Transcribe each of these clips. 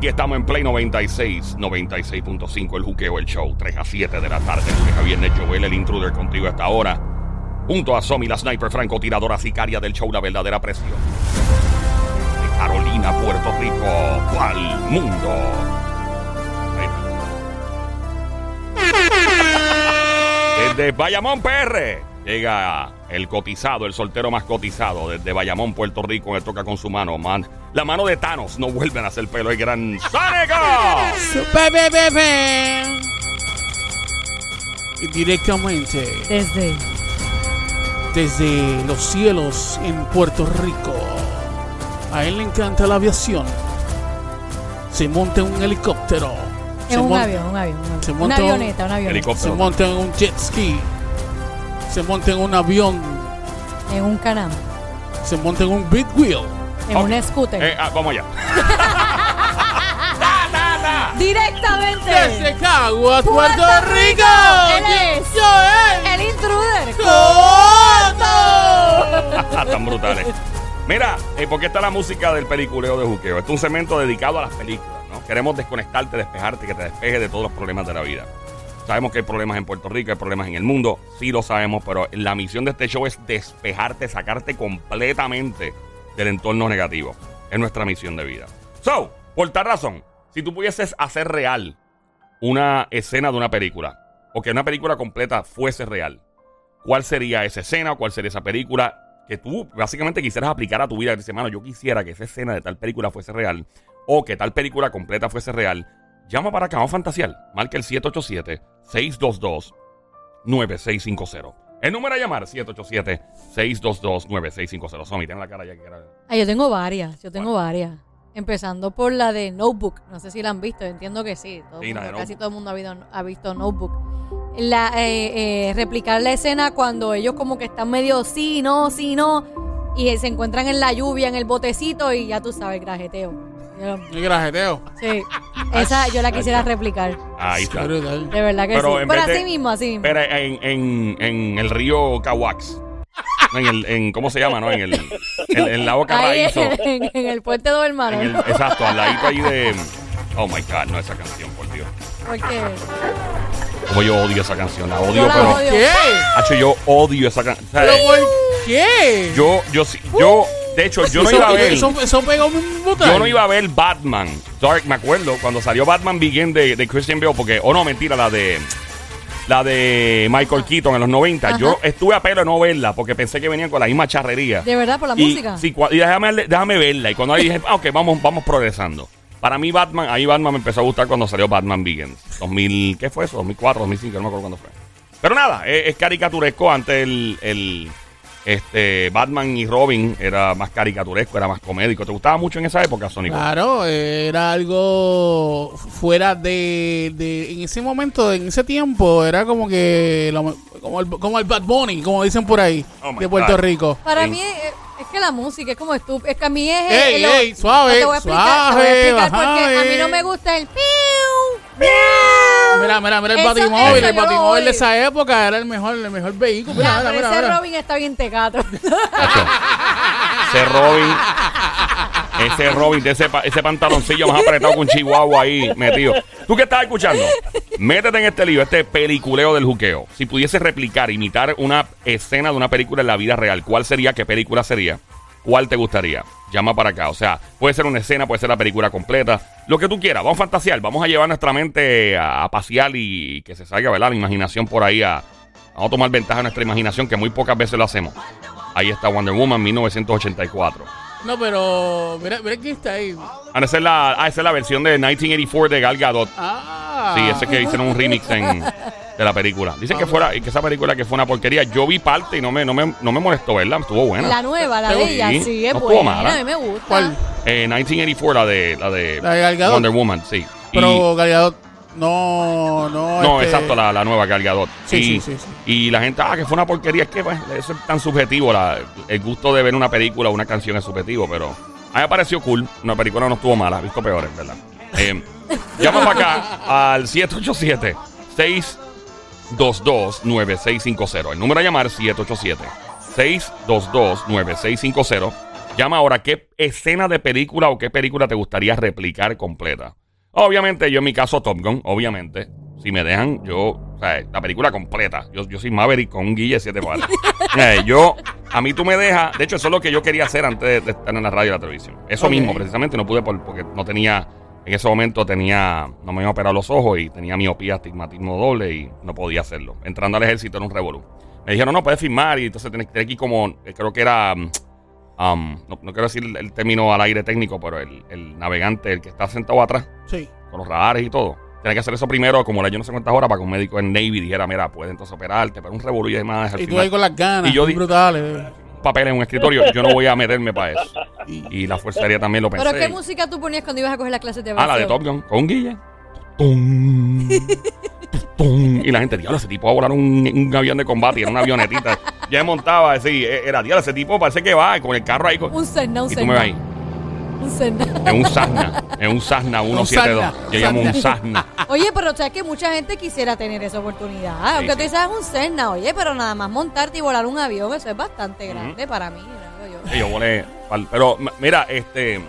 Aquí estamos en Play 96, 96.5, el juqueo, el show, 3 a 7 de la tarde. Lunes a viernes, Joel, el intruder contigo hasta ahora. Junto a Somi, la sniper francotiradora sicaria del show, la verdadera presión. De Carolina, Puerto Rico, al mundo. Desde Bayamón, PR, llega el cotizado, el soltero más cotizado. Desde Bayamón, Puerto Rico, le toca con su mano. Man, la mano de Thanos no vuelven a hacer pelo. El gran Sónico. Super bebé. Y directamente Desde. desde los cielos en Puerto Rico. A él le encanta la aviación. Se monta en un helicóptero. Es se un mon- avión, un avión. un avión. se Una monta un- avioneta, una avioneta. Se Helicóptero. monta en un jet ski. Se monta en un avión. En un canam. Se monta en un big wheel. En Ok. un scooter. Eh, ah, vamos allá. Directamente. Desde Caguas, Puerto Rico. Él es. El intruder. Coto. Tan brutales. Mira, eh, ¿por qué está la música del peliculeo de Juqueo? Este es un segmento dedicado a las películas, ¿no? Queremos desconectarte, despejarte, que te despeje de todos los problemas de la vida. Sabemos que hay problemas en Puerto Rico, hay problemas en el mundo, sí lo sabemos, pero la misión de este show es despejarte, sacarte completamente del entorno negativo. Es nuestra misión de vida. So, por tal razón, si tú pudieses hacer real una escena de una película, o que una película completa fuese real, ¿cuál sería esa escena o cuál sería esa película que tú básicamente quisieras aplicar a tu vida? Dice, mano, yo quisiera que esa escena de tal película fuese real o que tal película completa fuese real. Llama para acá, vamos a fantasear. Marca el 787-622-9650. El número a llamar, 787-622-9650. Somi, tiene la cara ya que era... Ah, yo tengo varias, yo tengo varias. Empezando por la de Notebook. No sé si la han visto, entiendo que sí. Todo el Sí, la mundo- de casi Notebook. todo el mundo ha visto, ha visto Notebook. La, eh, eh, replicar la escena cuando ellos como que están medio sí, no, sí, no. Y se encuentran en la lluvia, en el botecito y ya tú sabes, grajeteo. Yo- Y grajeteo. Sí, esa yo la quisiera replicar. Ahí está. Brutal. De verdad que Pero sí. en Pero vez de- así mismo, así mismo. Pero en, en, en el río Cahuax. En el, en, ¿Cómo se llama, no? En el, en, en la boca Ahí Raízo. en, en el puente hermanos. En el- exacto, al ladito ahí de. Oh my God, no esa canción, por Dios. Porque Como yo odio esa canción, la odio, Yo la pero. odio. ¿Qué? Hacho, yo odio esa canción. ¿Pero por qué? Yo, yo, sí- yo, de hecho, yo no iba a ver. Eso, eso pegó un botón. Yo no iba a ver Batman. Dark, me acuerdo, cuando salió Batman Begin de, de Christian Bale, porque, o no, mentira, la de. La de Michael Keaton en los 90. Ajá. Yo estuve a pelo de no verla porque pensé que venían con la misma charrería. de verdad por la y, música. Sí, y déjame, déjame verla. Y cuando ahí dije, ah, ok, vamos, vamos progresando. Para mí, Batman, ahí Batman me empezó a gustar cuando salió Batman Begins. 2000, ¿qué fue eso? 2004, 2005, no me acuerdo cuándo fue. Pero nada, es, es caricaturesco. Antes el, el, este, Batman y Robin era más caricaturesco, era más comédico. ¿Te gustaba mucho en esa época, Sonic? Claro, era algo fuera de, de- En ese momento, en ese tiempo, era como que. lo- como, el, como el Bad Bunny, como dicen por ahí, Oh de Puerto God. Rico. Para Sí. mí es, es que la música es como estúpida. Es que a mí es. Ey, lo- ey, suave, no te voy a explicar, te voy a suave, explicar porque a mí no me gusta el. piu, piu. Mira, mira, mira el Eso- batimóvil. eso El batimóvil de esa época era el mejor, el mejor vehículo. Mira, Ya, mira, pero mira, ese mira. Robin está bien tecato. Ese Robin. Ese Robin de ese, pa- ese pantaloncillo más apretado con chihuahua ahí metido. ¿Tú qué estás escuchando? Métete en este lío, este peliculeo del juqueo. Si pudieses replicar, imitar una escena de una película en la vida real, ¿cuál sería? ¿Qué película sería? ¿Cuál te gustaría? Llama para acá. O sea, puede ser una escena, puede ser la película completa. Lo que tú quieras. Vamos a fantasear. Vamos a llevar nuestra mente a, a pasear y que se salga, ¿verdad? La imaginación por ahí a, Vamos a tomar ventaja de nuestra imaginación, que muy pocas veces lo hacemos. Ahí está Wonder Woman 1984. No, pero. Mira, mira quién está ahí. Ah, esa es la, ah, esa es la versión de 1984 de Gal Gadot. Ah. Sí, ese que hicieron un remix en, de la película. Dicen que fuera, y que esa película que fue una porquería. Yo vi parte y no me, no me, no me molestó, ¿verdad? Estuvo buena. La nueva, la de ella, sí, es no estuvo buena. mala. A mí me gusta. ¿Cuál? Eh, 1984, la de, la de, La de Gal Gadot. Wonder Woman, sí. Y- Pero Galgadot. No, no. no, este, exacto, la, la nueva Gal Gadot. Sí, y, sí, sí, sí. y la gente, ah, que fue una porquería. Es que pues, eso es tan subjetivo. La, el gusto de ver una película o una canción es subjetivo, pero a mí me pareció cool. Una película no estuvo mala, he visto peores, ¿verdad? Eh, llama para acá al 787 622 9650 El número a llamar 787 622 9650 Llama ahora, ¿qué escena de película o qué película te gustaría replicar completa? Obviamente, yo en mi caso Top Gun, obviamente. Si me dejan, yo, o sea, la película completa. Yo, yo soy Maverick con un guille de siete pares. Eh, yo, a mí tú me dejas. De hecho, eso es lo que yo quería hacer antes de, de estar en la radio y la televisión. Eso mismo, precisamente, no pude por- porque no tenía. En ese momento tenía. No me iban a operar los ojos y tenía miopía, astigmatismo doble y no podía hacerlo. Entrando al ejército era un revolú. Me dijeron, no, puedes firmar y entonces tenés que ir aquí como. eh, Creo que era. Um, no, no quiero decir el término al aire técnico, pero el, el navegante, el que está sentado atrás Sí. con los radares y todo. Tenía que hacer eso primero, como la yo no sé cuántas horas, para que un médico en Navy dijera, mira, puedes entonces operarte, pero un revolú y demás. Y tú final, ahí con las ganas, Y yo brutales. papel en un escritorio, yo no voy a meterme para eso. Y la Fuerza Aérea también lo pensé. ¿Pero qué música tú ponías cuando ibas a coger las clases de Ah, la de aviación? Top Gun, con un guille. Y la gente, diablo, ese tipo va a volar un, un avión de combate era una avionetita. Ya montaba, así, eh, era, diablo, ese tipo parece que va con el carro ahí. Con, Un Cessna, un y tú me ves ahí, Cessna. Un Cessna. en un Cessna, en un Cessna 172. Cessna, Yo llamo un. Cessna. Oye, pero sabes que mucha gente quisiera tener esa oportunidad. Aunque sí. tú dices un Cessna, oye, pero nada más montarte y volar un avión, eso es bastante grande para mí. digo yo. Sí, yo volé. pal- Pero mira, este.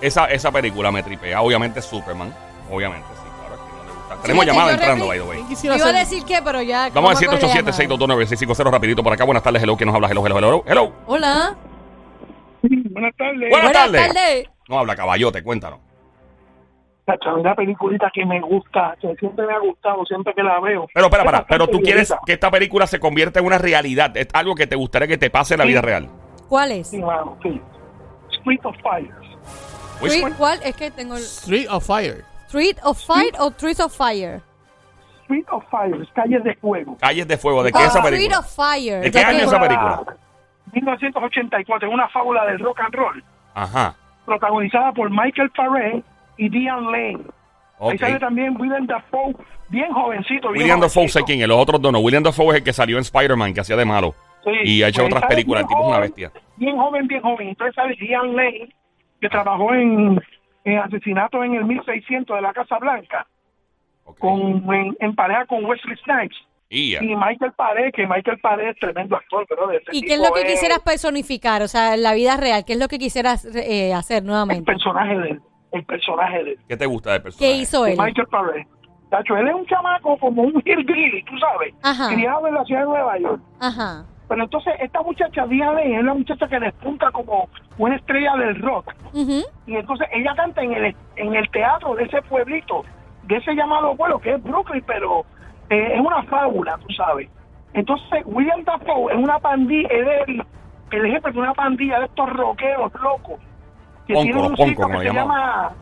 Esa, esa película me tripea. Obviamente Superman. Obviamente, Tenemos llamada entrando, by the way. ¿Quién quisiera Iba a decir que, pero ya. Vamos a ¿cómo me acuerdo la 787-622-9650 rapidito por acá. Buenas tardes, hello. ¿Quién nos habla? Hello, hello, hello. Hello. Hola. Buenas tardes. Buenas tardes. No habla caballote, cuéntanos. Chacho, Una peliculita que me gusta, que siempre me ha gustado, siempre que la veo. Pero, espera, Es espera. Pero tú quieres que esta película se convierta en una realidad. Es algo que te gustaría que te pase en la vida real. ¿Cuál es? Sí, mano, sí. Street of Fire. Street-? ¿Cuál? Es que tengo el. Street of Fire. Street of Fire o Trees of Fire. Street of Fire, calles de fuego. Calles de fuego. ¿De qué es esa Street película? of Fire. ¿De qué año qué? esa película? 1984, es una fábula del rock and roll, Ajá. protagonizada por Michael Paré y Diane Lane. Ahí Ok. sale también William Dafoe, bien jovencito. Bien William Dafoe sé quién es. Los otros dos no. William Dafoe es el que salió en Spider-Man, que hacía de malo. Sí, Y ha hecho pues otras sale películas. El bien tipo es una joven, bestia. Bien joven, bien joven. Entonces sale Diane Lane, que trabajó en, en asesinato en el 1600 de la Casa Blanca, con, en, en pareja con Wesley Snipes. Y Michael Paré, que Michael Paré es tremendo actor, pero ese ¿Y qué es lo que quisieras personificar? O sea, en la vida real, ¿qué es lo que quisieras eh, hacer El nuevamente? personaje de él, el personaje de él. ¿Qué te gusta del personaje? ¿Qué hizo de él? Michael Paré. Tacho, él es un chamaco como un hillbilly, tú sabes, Ajá. criado en la ciudad de Nueva York. Ajá. Pero entonces esta muchacha, Diane, es una muchacha que despunta como una estrella del rock. Y entonces ella canta en el, en el teatro de ese pueblito, de ese llamado pueblo que es Brooklyn, pero eh, es una fábula, tú sabes. Entonces William Dafoe es una pandilla, es el, el jefe de una pandilla de estos rockeros locos. Que Ponco, tienen un ponco, sitio como que se llama...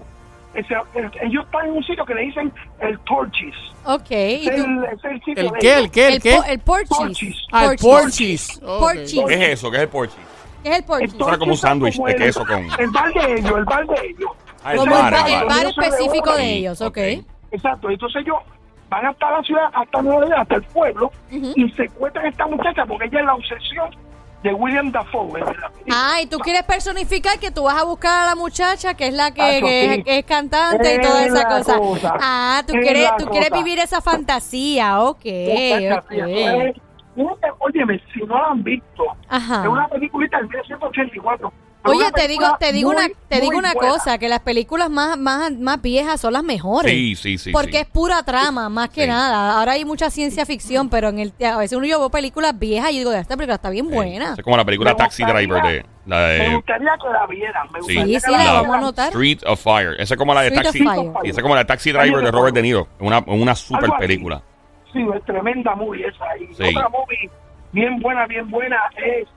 ese- el- ellos están en un sitio que le dicen el Torches. Ok. ¿Y Es tú? el, es el sitio ¿El qué? ¿El qué? ¿El qué? el Porchis. Porchis. Ah, el Porchis. Porchis. Ok. Porchis. ¿Qué es eso? ¿Qué es el Porchis? ¿Qué es el Porchis? El Suena como un sándwich de queso con- El bar de ellos, el bar de ellos. Ah, el Como bar, el, el ba- el bar. bar específico de ellos, ok. Exacto, entonces ellos van hasta la ciudad, hasta Nueva York, hasta el pueblo, Ujú. y secuestran a esta muchacha porque ella es la obsesión de William Dafoe. Ah, y tú quieres personificar que tú vas a buscar a la muchacha que es la que, Tacho, que- sí. que es cantante y toda esa cosa. cosa. Ah, tú Es quieres, tú quieres vivir esa fantasía, ok, Muchacha, ok. eso es- Fíjate, Óyeme, si no la han visto, Ajá. es una película del 1984. Oye, te digo, te digo muy, una, te digo una buena. cosa, que las películas más, más, más viejas son las mejores. Sí, sí, sí. porque sí. es pura trama, más que Sí. nada. Ahora hay mucha ciencia ficción, pero en el a veces uno yo veo películas viejas y digo, esta película está bien buena. Es como la película Taxi Driver de la Me gustaría que la vieran. Me Sí. gustaría Sí, la vamos a anotar. Street of Fire. Esa es como la de Street Taxi. Fire. Y esa es como la de Taxi Driver de Robert De Niro. Una, una super película. Sí, es tremenda movie esa. Y Sí. otra movie bien buena, bien buena es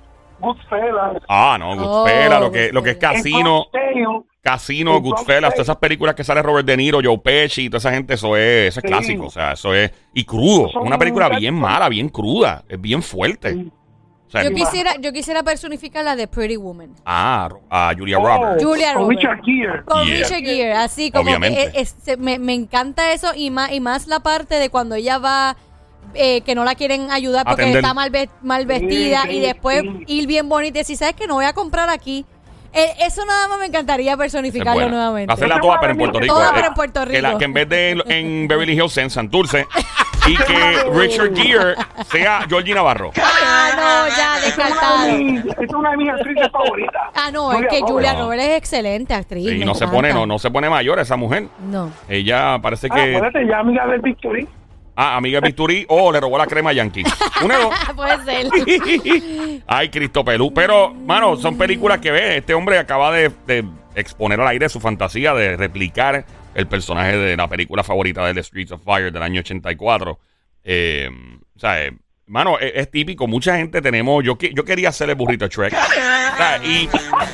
Goodfellas. Ah, no, Goodfellas, Oh, lo que, lo que es. Casino, Casino. Casino, El Goodfellas, todas esas películas que sale Robert De Niro, Joe Pesci, toda esa gente, eso es, eso es Sí. clásico, o sea, eso es, y crudo, una película bien mala, bien cruda, es bien fuerte. Sí. O sea, Yo quisiera, yo quisiera personificar la de Pretty Woman. ah, a Julia Oh, Roberts. Julia con Roberts. Richard Gere. Con Yeah. Richard Gere, así como Obviamente. que es- es- me, me encanta eso y más, y más la parte de cuando ella va, eh, que no la quieren ayudar porque Atender. está mal, ve- mal vestida sí, y después sí. ir bien bonita y decir, ¿sabes que No voy a comprar aquí. Eh, eso nada más me encantaría personificarlo nuevamente. Hacerla toda, es pero en Puerto Rico. toda, eh, pero en Puerto Que, la- Rico. que en vez de en, en Beverly Hills, en Santurce, y que Richard Gere sea Georgie Navarro. Ah, no, ya, Esa es una de descartado. es una de mis actrices favoritas. Ah, no, es que Julia Roberts es excelente actriz. Y no se pone, no, no se pone mayor esa mujer. No. Ella parece Ah, que acuérdate, ya amiga del Victory. Ah, amiga de Bisturí o le robó la crema a Yankee. Una dos. Puede ser. Ay, Cristo Pelú. Pero, mano, son películas que ve. Este hombre acaba de, de exponer al aire su fantasía de replicar el personaje de la película favorita de The Streets of Fire del año 84. Eh, o sea, eh, mano, es, es típico. Mucha gente tenemos. Yo, que- yo quería hacer el burrito Shrek. O sea, y.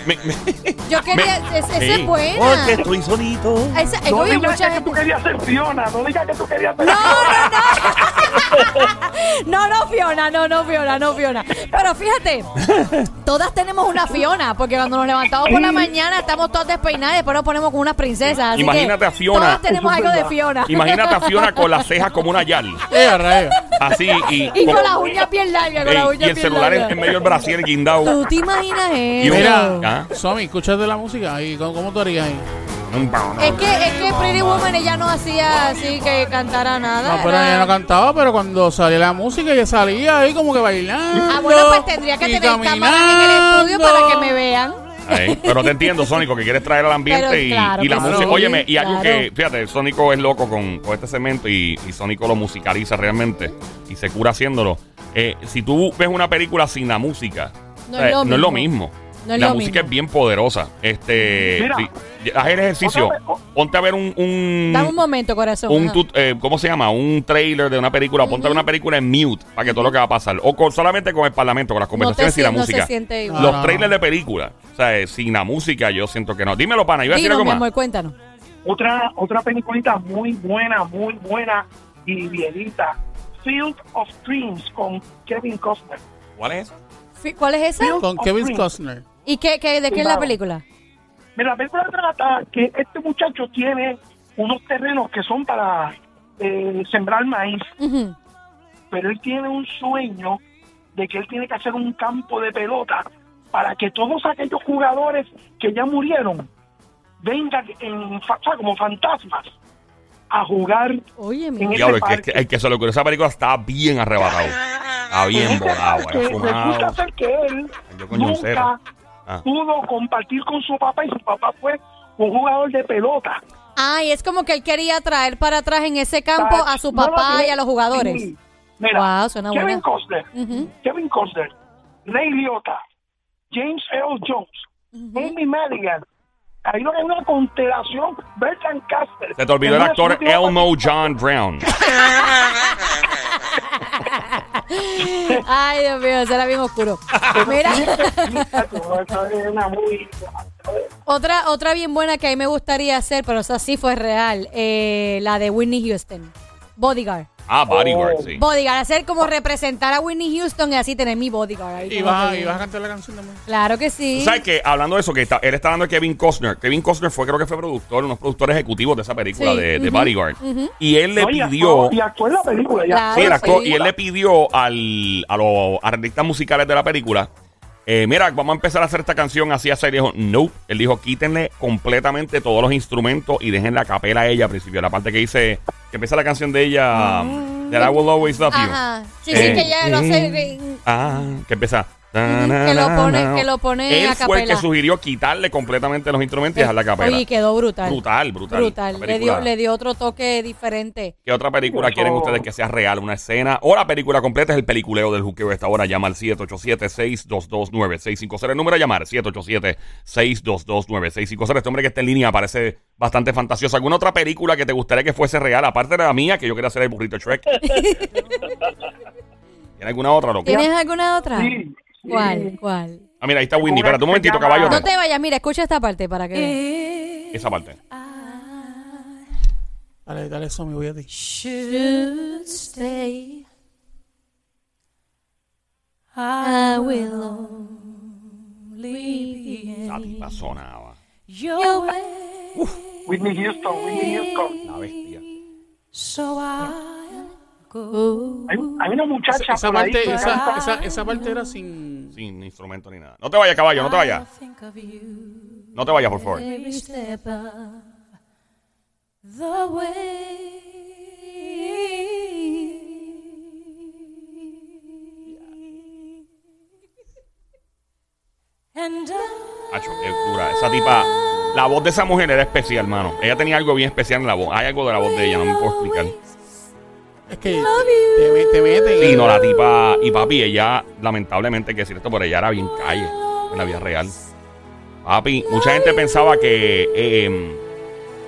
me- me- Yo quería. me- es- esa Sí. es buena. Porque estoy solito. Esa, No digas mucha que tú querías ser Fiona, no digas que tú querías ser No, no, no, Fiona, no, no, Fiona, no, Fiona. Pero fíjate, todas tenemos una Fiona, porque cuando nos levantamos por la mañana estamos todas despeinadas y después nos ponemos con unas princesas. así Imagínate que a Fiona. Todas tenemos algo de. Fiona. Imagínate a Fiona con las cejas como una yal. Así y. Y con con- las uñas bien largas, con Ey, las y uñas el bien celular en, largas. en medio del brasier guindado. ¿Tú te imaginas Y eso? Mira, Ah. Somi, escúchate la música y ¿cómo, cómo tú harías ahí? Es que, es que Pretty Woman ella no hacía así que cantara nada. No, pero era- ella no cantaba, pero cuando salía la música ella salía ahí como que bailando. Ah, bueno, pues tendría que tener cámaras en el estudio para que caminando. me vean. Ahí. Pero te entiendo, Sónico, que quieres traer al ambiente Pero y, claro y la música. sí, Óyeme, y algo claro. que, fíjate, Sónico es loco con, con este cemento y, y Sónico lo musicaliza realmente y se cura haciéndolo. Eh, si tú ves una película sin la música, No o sea, es lo no es lo mismo. Mismo. No es la lo música mismo. es bien poderosa. Este, Mira. sí, haz el ejercicio. Otra vez. Ponte a ver un, un Dame un momento, corazón. un ajá. tut- eh, ¿cómo se llama? Un trailer de una película. Ponte a ver una película en mute para que todo lo que va a pasar. O con- solamente con el parlamento, con las conversaciones y la sien- no se música. siente igual. Los trailers de película. O sea, eh, sin la música yo siento que no. Dímelo, pana. Iba a decir algo mi más. amor, cuéntanos. Otra, otra peliculita muy buena, muy buena y viejita. Field of Dreams con Kevin Costner. ¿Cuál es? Fi- ¿Cuál es esa? Field Con of Kevin Dreams. Costner. ¿Y qué, qué, de qué es la película? Mira, la película trata que este muchacho tiene unos terrenos que son para eh, sembrar maíz, pero él tiene un sueño de que él tiene que hacer un campo de pelota para que todos aquellos jugadores que ya murieron vengan en, fa- o sea, como fantasmas a jugar Oye, en ese Diablo, es que, es parque. que, el que se ocurrió esa película está bien arrebatado. Está En bien volado, eh, resulta fumado. ser que él nunca Ah. pudo compartir con su papá y su papá fue un jugador de pelota. Ay, es como que él quería traer para atrás en ese campo a su No papá y a los jugadores. Sí. Mira, Wow, suena Kevin buena. Costner. Kevin Costner, Ray Liotta, James Earl Jones, Amy Madigan. Ahí que hay una constelación, Bert Lancaster. Se te olvidó el actor Elmo John Brown. Ay, Dios mío, será bien oscuro. Mira, otra, otra bien buena que a mí me gustaría hacer, pero esa sí fue real, eh, la de Whitney Houston. Bodyguard. Ah, Bodyguard, sí. Bodyguard, hacer como representar a Whitney Houston y así tener mi bodyguard. ahí Y como vas, que- y vas a cantar la canción también. Claro que sí. Sabes que hablando de eso, que está- él está hablando de Kevin Costner. Kevin Costner fue, creo que fue productor, unos productores ejecutivos de esa película Sí, de, de ujú, Bodyguard. Y él le No, y pidió. actuó- Y actuó en la película. ya. Claro, Sí, él actuó, sí. y él le pidió al, a los artistas musicales de la película. Eh, mira, vamos a empezar a hacer esta canción así a serie. Dijo, no. Él dijo, quítenle completamente todos los instrumentos y dejen la capela a ella al principio. La parte que dice, que empieza la canción de ella, That I Will Always Love You. Sí, Eh, sí, que ya lo sé. Ah, que empieza. Que lo pone- que lo pone Él a fue el que sugirió quitarle completamente los instrumentos y dejar la capela. Oye, quedó brutal. brutal, brutal. Brutal. Le dio, le dio otro toque diferente. ¿Qué otra película quieren ustedes que sea real? ¿Una escena? O la película completa es el peliculeo del juqueo de esta hora. Llama al 787-622-9650. El número a llamar, 787-622-9650. Este hombre que está en línea parece bastante fantasioso. ¿Alguna otra película que te gustaría que fuese real? Aparte de la mía, que yo quería hacer el burrito Shrek. ¿Tiene alguna otra, loco? ¿Tienes alguna otra? Sí. ¿Cuál? ¿Cuál? Ah, mira, ahí está Winnie. Espérate un momentito, llama- caballo. No te vayas, mira, escucha esta parte para que Esa parte. Dale, dale eso, mi voy a ti. Should stay. I will only be tipa sonaba. your way. Whitney Houston, Whitney Houston. La bestia. So go. Hay, una muchacha. Esa, por parte, esa, parte era sin. Instrumento ni nada. No te vayas, caballo, no te vayas. No te vayas, por favor. Acho, qué dura. Esa tipa, la voz de esa mujer era especial, mano. Ella tenía algo bien especial en la voz. Hay algo de la voz de ella, no me puedo explicar. Es que te, te meten. Sí, no, la tipa. Y papi, ella, lamentablemente, que decir esto, pero ella era bien calle en la vida real. Papi, mucha gente pensaba que eh,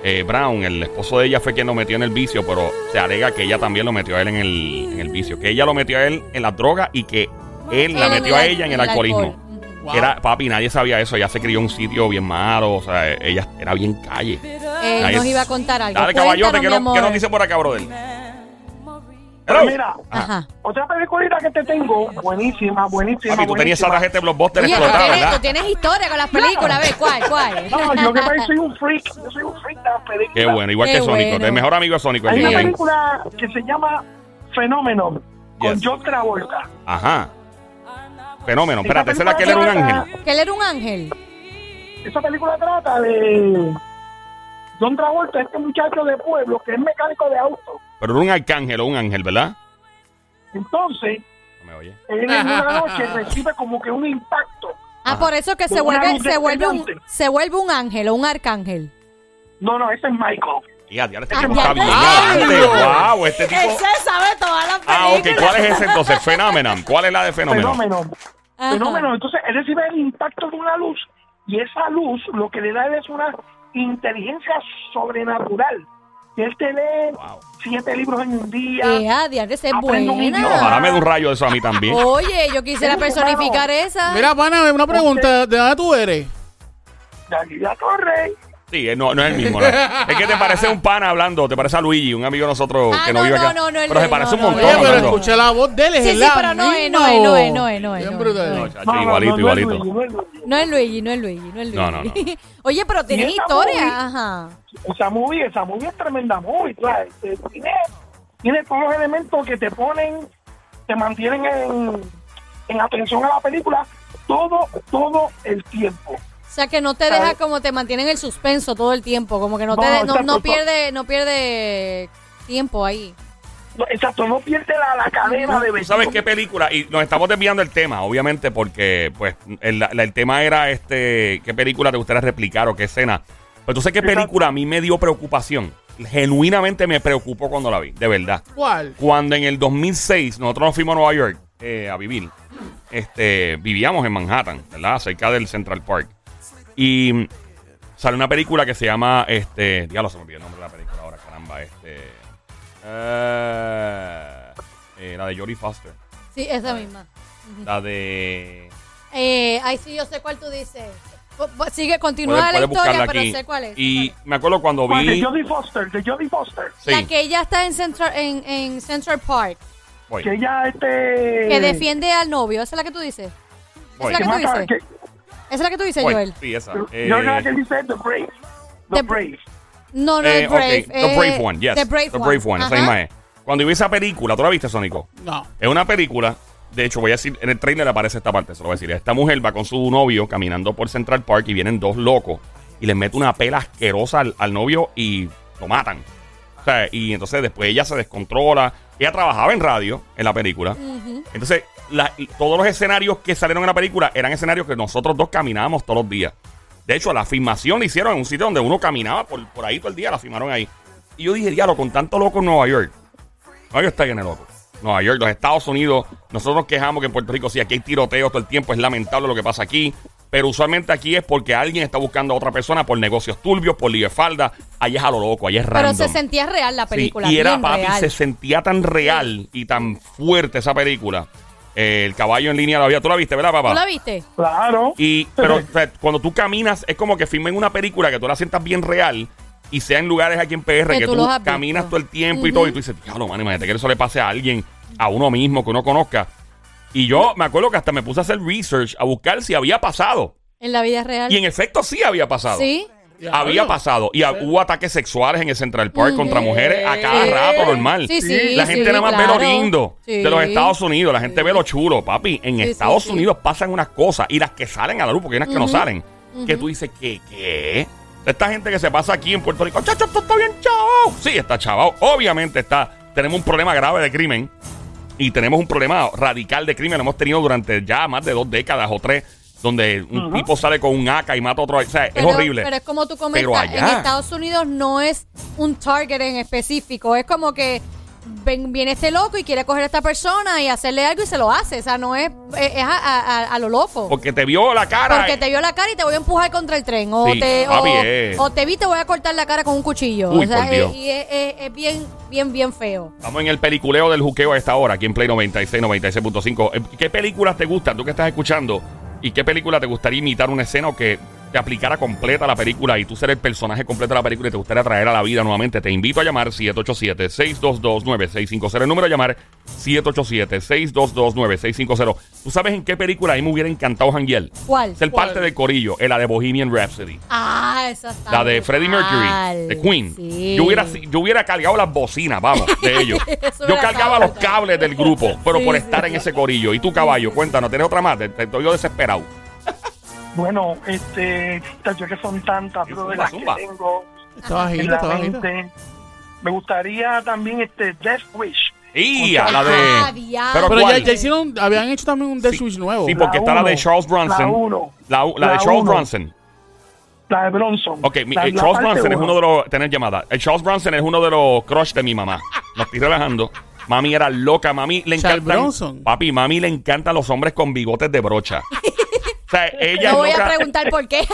eh, Brown, el esposo de ella, fue quien lo metió en el vicio, pero se alega que ella también lo metió a él en el, en el vicio. Que ella lo metió a él en las drogas y que él la metió a ella en el alcoholismo. Wow. Era, papi, nadie sabía eso. Ella se crió en un sitio bien malo. O sea, ella era bien calle. Eh, Nadie- nos iba a contar algo. Dale, caballote, ¿qué, no- qué nos dice por acá, brother? Pero mira, Ajá. otra peliculita que te tengo, buenísima, buenísima. Papi, tú tenías esa tarjeta de Blockbuster Oye, tú explotada, tienes, ¿verdad? tú tienes historia con las películas. A ver, ¿cuál? ¿Cuál? No, yo que soy un freak, yo soy un freak de las películas. Qué bueno, igual Qué que Sónico. bueno. El mejor amigo de Sónico, Hay una película que se llama Fenómeno, con Yes. John Travolta. Ajá. Fenómeno. Espérate, esa es la que él película era un ángel. Que él era un ángel. Esa película trata de John Travolta, este muchacho de pueblo que es mecánico de auto. Pero era un arcángel o un ángel, ¿verdad? Entonces, No me oye. él en una noche recibe como que un impacto. Ah, Ajá. por eso que se vuelve, se vuelve un, despegante. se vuelve un ángel o un arcángel. No, no, ese es Michael. Y este Ah, tipo está bien. Wow, este tipo. sabe todas las Ah, ok. ¿Cuál es ese entonces? Phenomenon. ¿Cuál es la de Fenómeno? Fenómeno. Ajá. Fenómeno. Entonces, él recibe el impacto de una luz y esa luz lo que le da a él es una inteligencia sobrenatural. Él te lee Wow. Siete libros en un día. Eh, ah, diablo, esa es Aprendo un idioma. Ojalá me dé un rayo de eso a mí también. Oye, yo quisiera personificar esa. Mira, pana, una pregunta. ¿De dónde tú eres? De aquí la torre. Sí, eh, no, no es el mismo. ¿no? Es que te parece un pana hablando, te parece a Luigi, un amigo de nosotros Ah, que no, no, vive acá. no, no, pero se Luigi, parece un no, no, montón Oye, pero hablando. escuché la voz de él. es Sí, pero no es, misma. no es, no es, no es, no es, igualito, igualito. Luigi, no es Luigi. No es Luigi, no es Luigi, no. No, no. Oye, pero esa historia. movie? Ajá. Esa movie, esa movie es tremenda movie. Eh, Tiene, tiene todos los elementos que te ponen, te mantienen en, en atención a la película todo, todo el tiempo. O sea, que no te deja como te mantiene en el suspenso todo el tiempo, como que no te No, de- no, exacto, no to- pierde no pierde tiempo ahí. No, exacto, no pierde la, la cadena de ¿Tú sabes qué película? Y nos estamos desviando del tema, obviamente, porque pues el, la- el tema era este, qué película te gustaría replicar o qué escena. Pero tú sabes qué película a mí me dio preocupación. Genuinamente me preocupó cuando la vi, de verdad. ¿Cuál? Cuando en el 2006 nosotros nos fuimos a Nueva York eh, a vivir, este, vivíamos en Manhattan, ¿verdad? Cerca del Central Park. Y sale una película que se llama, este, diablo, se me olvidó el nombre de la película ahora, caramba, este, eh, la de Jodie Foster, Sí, esa misma. la de, Eh, ay, sí, yo sé cuál tú dices. Sigue, continúa la historia, pero aquí. sé cuál es. Y cuál es. me acuerdo cuando ¿Cuál? De vi, Jodie Foster, de Jodie Foster. sí, La que ella está en Central, en, en Central Park, voy, Que ella, este... que defiende al novio. ¿Esa es la que tú dices? voy, la que que tú mata- dices? que- ¿Esa es la que tú dices, voy. Joel? sí, esa. yo Eh, creo que dice The Brave. The, The- Brave. No, no eh, es Brave. The Brave eh, One, yes. The Brave One. esa Ajá. misma es. Cuando vi esa película, ¿tú la viste, Sónico? No. Es una película. De hecho, voy a decir, en el trailer aparece esta parte, se lo voy a decir. Esta mujer va con su novio caminando por Central Park y vienen dos locos y les mete una pela asquerosa al, al novio y lo matan. O sea, y entonces después ella se descontrola. Ella trabajaba en radio en la película. Entonces, la- todos los escenarios que salieron en la película eran escenarios que nosotros dos caminábamos todos los días. De hecho, la filmación la hicieron en un sitio donde uno caminaba por, por ahí todo el día, la filmaron ahí. Y yo dije, diablo, con tanto loco en Nueva York. Nueva York está lleno de loco. Nueva York, los Estados Unidos, nosotros nos quejamos que en Puerto Rico, sí, aquí hay tiroteos todo el tiempo, es lamentable lo que pasa aquí. Pero usualmente aquí es porque alguien está buscando a otra persona por negocios turbios, por libre falda. Allá es a lo loco, allá es Pero random. se sentía real la Sí, película. y era, papi, real. se sentía tan real y tan fuerte esa película. Eh, el caballo en línea la vida. ¿Tú la viste, verdad, papá? ¿Tú la viste? Claro. Y, pero o sea, cuando tú caminas, es como que filmen una película que tú la sientas bien real y sea en lugares aquí en PR Que que, tú caminas visto. todo el tiempo y todo, y tú dices, diablo, man, imagínate que eso le pase a alguien, a uno mismo, que uno conozca. Y yo me acuerdo que hasta me puse a hacer research, a buscar si había pasado. En la vida real. Y en efecto sí había pasado. Sí. Había pasado. Y hubo ataques sexuales en el Central Park contra mujeres a cada Sí. rato, normal. Sí, sí, La sí, gente nada más ve claro. lo lindo Sí. de los Estados Unidos. La gente ve lo chulo, papi. En Sí, sí, Estados sí. Unidos pasan unas cosas y las que salen a la luz, porque hay unas que no salen, que tú dices, ¿qué? ¿Qué? Esta gente que se pasa aquí en Puerto Rico, chacho, esto está bien chavao. Sí, está chavao. Obviamente está. Tenemos un problema grave de crimen y tenemos un problema radical de crimen. Lo hemos tenido durante ya más de dos décadas o tres donde un tipo sale con un AK y mata a otro. O sea, es horrible. Pero es como tú comentas, en Estados Unidos no es un target en específico. Es como que viene este loco y quiere coger a esta persona y hacerle algo y se lo hace. O sea, no es, a, lo loco. Porque te vio la cara. Porque te vio la cara y te voy a empujar contra el tren. O, te, ah, o, o, te vi, te voy a cortar la cara con un cuchillo. O sea, es, y es, bien, bien, bien feo. Estamos en el peliculeo del juqueo a esta hora, aquí en Play 96, 96.5. Eh, ¿Qué películas te gustan? Tú que estás escuchando. ¿Y qué película te gustaría imitar una escena o que te aplicara completa la película y tú ser el personaje completo de la película y te gustaría traer a la vida nuevamente, te invito a llamar 787-622-9650. El número a llamar 787-622-9650. ¿Tú sabes en qué película a mí me hubiera encantado Janguiel? ¿Cuál? Ser ¿Cuál? parte del corillo, en la de Bohemian Rhapsody. Ah, esa está. La de Freddie Mercury, de Queen. Yo, hubiera, yo hubiera cargado las bocinas, vamos, de ellos. yo cargaba los cables del grupo, pero por estar en ese corillo. Y tú, caballo, cuéntanos, ¿tienes otra más? Te, te, desesperado. Bueno, este, yo que son tantas, pero de las zumba. que tengo bajito, en la mente. Me gustaría también este Death Wish. Y la de. Ah, pero, pero ya, hicieron, habían hecho también un Death Wish nuevo. Sí, porque está la de Charles Bronson. La, uno, la, la de Charles uno, Bronson. La de Bronson. Ok, mi, eh, Charles Bronson es uno de los. Tener llamada. El Charles Bronson es uno de los crush de mi mamá. Nos estoy relajando. Mami era loca. Mami le encanta. Papi, mami le encantan los hombres con bigotes de brocha. O no voy a preguntar por qué.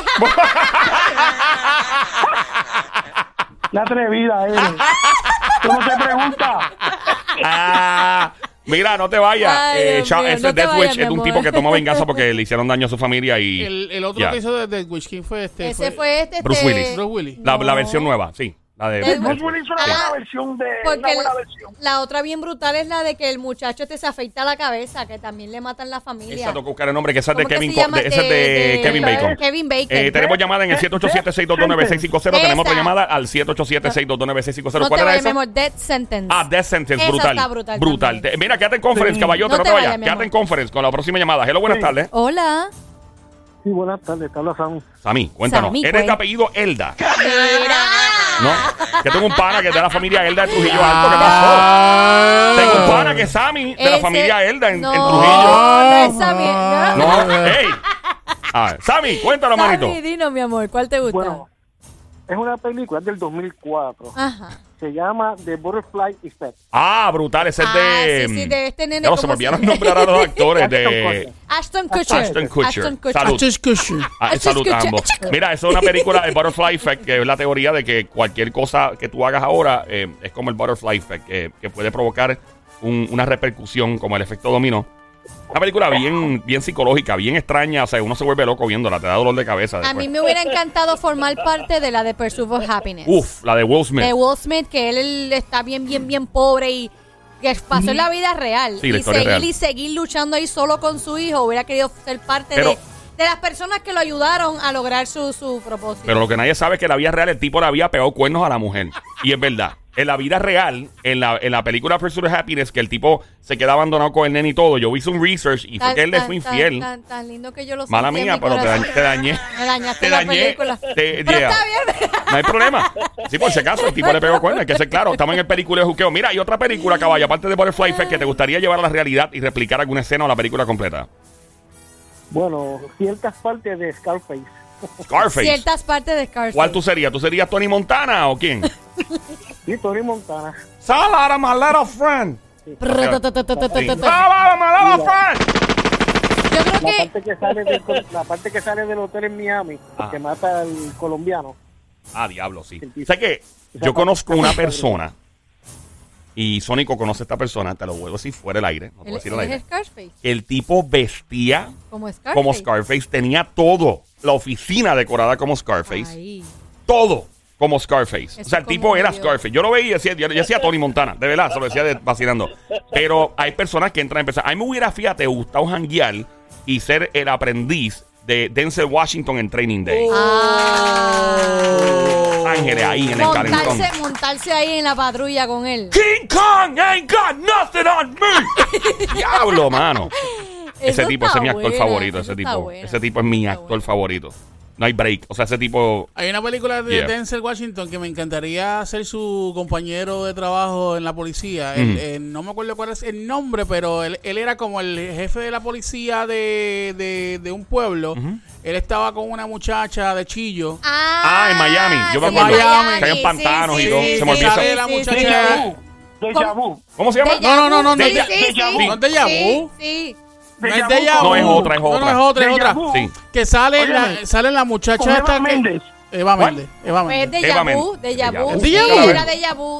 La atrevida, ¿Cómo se pregunta? Ah, mira, no te vayas. Ay, eh, Dios Death es de un tipo que toma venganza porque le hicieron daño a su familia y. El, otro que hizo de Death Wish, ¿quién fue este? Ese fue, este. Bruce este Willis. Bruce Willis. La versión nueva, sí. La de Bruce Willis Will hizo una buena versión de Porque una buena versión. La otra bien brutal es la de que el muchacho este se afeita la cabeza, que también le matan la familia. Esa toca buscar el nombre, que esa es de Kevin, de, de, esa de, de, Kevin Bacon. Kevin eh, Bacon. Eh, tenemos llamada en el 787-622-9650. Tenemos otra llamada al 787-622-9650. No ¿Cuál era esa? Death Sentence. Ah, Death Sentence, brutal. Está brutal. Brutal. Te, mira, quédate en conference, sí. caballote, no, no te, vayas. Vaya, quédate en conference con la próxima llamada. Hello, buenas sí. tardes. Hola. Sí, buenas tardes. Te habla Sammy. Sammy, cuéntanos. Sammy, ¿Eres de apellido Elda? ¡Mira! ¿No? Que tengo un pana que es de la familia Elda de Trujillo Alto. ¿Qué pasó? Ah. Tengo un pana que es Sammy de la familia Elda en, en no, Trujillo. No, es Sammy. No. No, ey. A ver, Sammy, cuéntanos, Sammy, manito. dinos, mi amor, ¿cuál te gusta? Es una película del 2004. Ajá. Se llama The Butterfly Effect. Ah, brutal. Ese es ah, de. Sí, sí, de este. No, se me olvidaron nombrar a los actores de. Ashton Kutcher. Ashton Kutcher. Ashton Kutcher. Salud. Ashton Mira, es una película de Butterfly Effect, que es la teoría de que cualquier cosa que tú hagas ahora eh, es como el Butterfly Effect, eh, que puede provocar una repercusión como el efecto dominó una película bien, bien psicológica, bien extraña. O sea, uno se vuelve loco viéndola, te da dolor de cabeza. A mí me hubiera encantado formar parte de la de Pursuit of Happiness. Uf, la de Will Smith. De Will Smith, que él está bien, bien, bien pobre y que pasó en la mm. vida real. Y seguir y seguir luchando ahí solo con su hijo. Hubiera querido ser parte de de las personas que lo ayudaron a lograr su, su propósito. Pero lo que nadie sabe es que la vida real el tipo le había pegado cuernos a la mujer. Y es verdad en la vida real, en la, en la película Pursuit of Happiness, que el tipo se queda abandonado con el nene y todo. Yo hice un research y fue que él le fue infiel. Tan, lindo que yo lo Mala mía, pero te, dañé. Te dañé, No hay problema. Sí, por si acaso, el tipo le pegó cuerda. Hay que ser claro. Estamos en el película de juqueo. Mira, hay otra película, caballo, aparte de Butterfly Effect, que te gustaría llevar a la realidad y replicar alguna escena o la película completa. Bueno, ciertas partes de Scarface. Scarface. Ciertas partes de Scarface. ¿Cuál tú serías? ¿Tú serías Tony Montana o quién? Sí, Tony Montana. Sal out of my little friend. Sal out my little friend. Yo creo que parte que sale del, la parte que sale del hotel en Miami, ah. que mata al colombiano. Ah, diablo, sí. O sea que yo conozco una persona y Sónico conoce a esta persona, te lo vuelvo si fuera el aire, no te voy a decir el aire. Scarface, el tipo vestía como Scarface. como Scarface, tenía todo, la oficina decorada como Scarface, todo como Scarface. Eso o sea, el tipo era Scarface. Yo lo veía y decía, yo, yo decía Tony Montana, de verdad, se lo decía de- vacilando. Pero hay personas que entran a empezar. A mí me hubiera, fíjate, gustado janguear y ser el aprendiz de Denzel Washington en Training Day. Ah. Ángeles ahí en el calentón. montarse, ahí en la patrulla con él. King Kong ain't got nothing on me. Diablo, mano. Ese tipo, ese es mi actor buena, favorito. Ese tipo, buena, ese tipo es mi actor buena. favorito. No hay break. O sea, ese tipo. Hay una película de Yeah. Denzel Washington que me encantaría ser su compañero de trabajo en la policía. Él- Mm. no me acuerdo cuál es el nombre, pero él, él era como el jefe de la policía de, de, de un pueblo. Él estaba con una muchacha de Chillo. Ah, en Miami. Yo me En acuerdo. Miami. Que hay pantanos y sí, todo. sí, Se me olvidó. la muchacha. Vu. ¿Cómo se llama? No, no, no, no, no, Sí, de- sí, sí. ¿No es déjà vu? Sí, sí. No es Vu. es otra, es No, otra. no, es otra, es otra. Sí. Que sale, Óyeme. la, sale la muchacha esta que- Méndez. Eva. Méndez. Eva Pues Méndez. déjà Eva vu, Méndez. déjà Déjà vu. vu. Sí,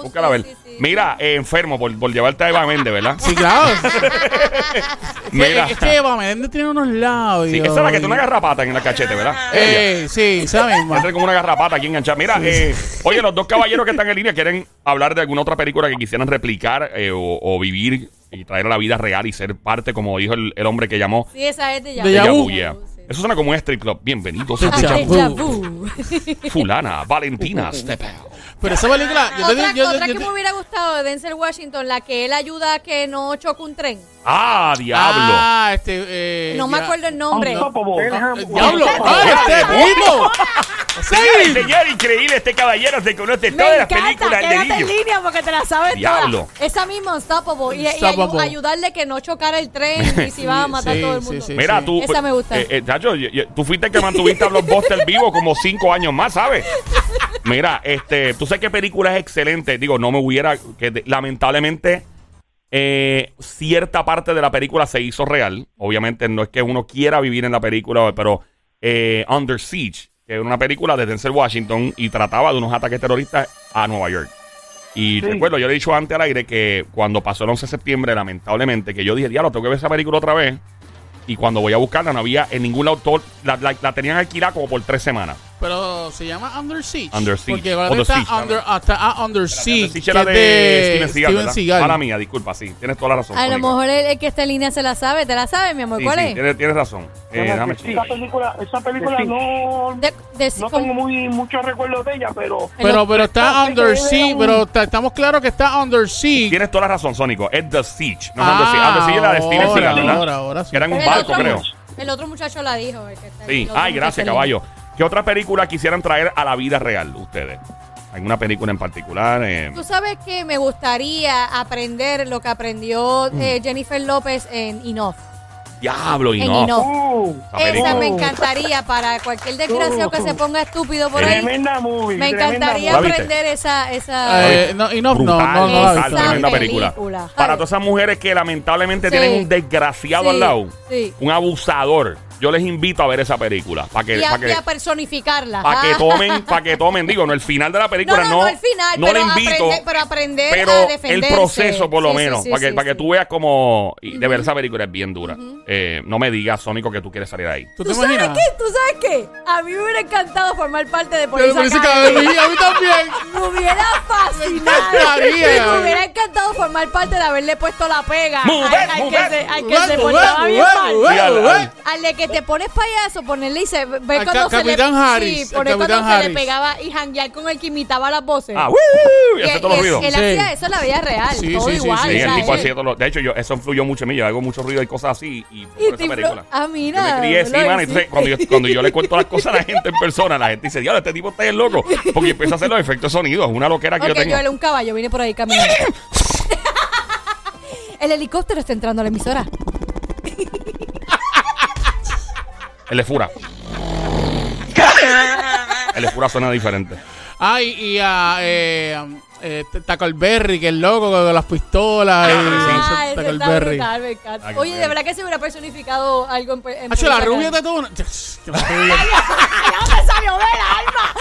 Búscala era a ver. sí, sí, sí. Mira, eh, enfermo por, por llevarte a Eva Méndez, ¿verdad? Sí, claro. Mira. Es que Eva Méndez tiene unos labios. Sí, esa es la que tiene una garrapata en el cachete, ¿verdad? Eh, sí, esa misma. Esa es como una garrapata aquí enganchada. Mira, eh, oye, los dos caballeros que están en línea quieren hablar de alguna otra película que quisieran replicar eh, o, o vivir y traer a la vida real y ser parte, como dijo el, el hombre que llamó Sí, esa es déjà Déjà Deja vu. Vu, yeah. Eso suena como un strip club. Bienvenidos a Déjà vu. Fulana, Valentina, Step Pero esa película, yo te Otra, digo, yo- otra yo que te- me hubiera gustado de Denzel Washington, la que él ayuda a que no choque un tren. Ah, diablo. Ah, este, eh, no me acuerdo el nombre. Unstoppable. Ah, eh, Diablo, ah, este tipo. Señor, señor, increíble, este caballero se conoce Me todas las películas de quédate en niños. línea porque te la sabes Diablo. toda. Esa misma Unstoppable. Y, y ayu- ayudarle que no chocara el tren y si va a matar Sí, todo el sí, mundo. sí. Mira, tú. Esa me gusta. eh, eh, Chacho, tú fuiste el que mantuviste a Blockbuster vivo como cinco años más, ¿sabes? Mira, este, tú sabes qué película es excelente. Digo, no me hubiera. que lamentablemente. eh, cierta parte de la película se hizo real. Obviamente no es que uno quiera vivir en la película, pero eh, Under Siege, que era una película de Denzel Washington y trataba de unos ataques terroristas a Nueva York. Y Sí. recuerdo, yo le he dicho antes al aire que cuando pasó el 11 de septiembre, lamentablemente, que yo dije, diablo, tengo que ver esa película otra vez. Y cuando voy a buscarla, no había en ningún todo- la, la- la tenían alquilada como por tres semanas. Pero se llama Under Siege. Under Siege. Porque ahora está Siege Under, hasta ah, Under Siege. Sí, era que de, Steven Seagal. Mala mía, disculpa, sí. Tienes toda la razón. A lo mejor el, el que está en línea se la sabe. ¿Te la sabe, mi amor? Sí, ¿Cuál sí, es? tienes, tienes razón. Eh, déjame Esa película, esa película no, De- de- no con- tengo muy muchos recuerdos de ella, pero Pero, pero está Under Siege. un- Pero está- estamos claros que está Under Siege. Tienes toda la razón, Sónico. Es The Siege. No es Under Siege. Under Siege es la de Steven Ah, ahora, Seagal, ¿verdad? ahora, ahora sí. Que era en un el barco, otro- creo. El otro muchacho la dijo. el que está- Sí. Ay, gracias, caballo. ¿Qué otra película quisieran traer a la vida real ustedes? ¿Alguna película en particular? Eh, Tú sabes que me gustaría aprender lo que aprendió Mm. eh, Jennifer López en Enough. Diablo y En no. Enough. uh, Esa me encantaría para cualquier desgraciado que se ponga estúpido por ahí. tremenda movie. Me encantaría aprender esa... esa Eh, no, y no, no, Brutal, no, tremenda película. película. Para todas esas mujeres que lamentablemente Sí. tienen un desgraciado Sí, al lado, sí. un abusador, yo les invito a ver esa película. Para que, Y a, y que, a personificarla. para que Ah. tomen, para que tomen, digo, no el final de la película, No, no, no, no el final, no pero le invito, aprender- pero aprender pero a el defenderse. proceso por lo Sí, menos, sí, para que, sí, para que sí. tú veas como, y de ver esa película es bien dura. Eh, no me digas, Sónico, que tú quieres salir ahí. ¿Tú te ¿Tú sabes imaginas? qué? ¿Tú sabes qué? A mí me hubiera encantado formar parte de Pero Policía Academy. Academy, a mí también. Me hubiera fascinado. me hubiera encantado formar parte de haberle puesto la pega Move al, it, al move que se, al que Bueno, se portaba bien mal. Al de que te pones payaso, ponerle y se ve Al cuando ca- se le Capitán Harris, Sí, poner cuando Capitán se le Harris. pegaba y janguear con el que imitaba las voces. Ah, ¡woo! Y hace todos los él, ruidos. él Sí. hacía eso en la vida real, Sí, todo sí, sí, igual. sí. Sí, el sea, tipo él- hacía todo lo- De hecho, yo, eso influyó mucho en mí. Yo hago mucho ruido y cosas así. Y, Y por te esa película. Ah, mira, Yo me crié así, lo. Entonces, cuando yo, cuando yo le cuento las cosas a la gente en persona, la gente dice, diablo, este tipo está bien loco. Porque empieza a hacer los efectos de sonido. Es una loquera que Ok, yo tengo. yo era un caballo, vine por ahí caminando. El helicóptero está entrando a la emisora. El de Fura. el de Fura suena diferente. Ay, y a eh, eh, Tackleberry, que es loco con las pistolas. y- Ah, encanta. Tackleberry. Oye, de verdad que se hubiera personificado algo en, en Hacho, la rubia de todo. una- ¡Ay, no me salió de la alma!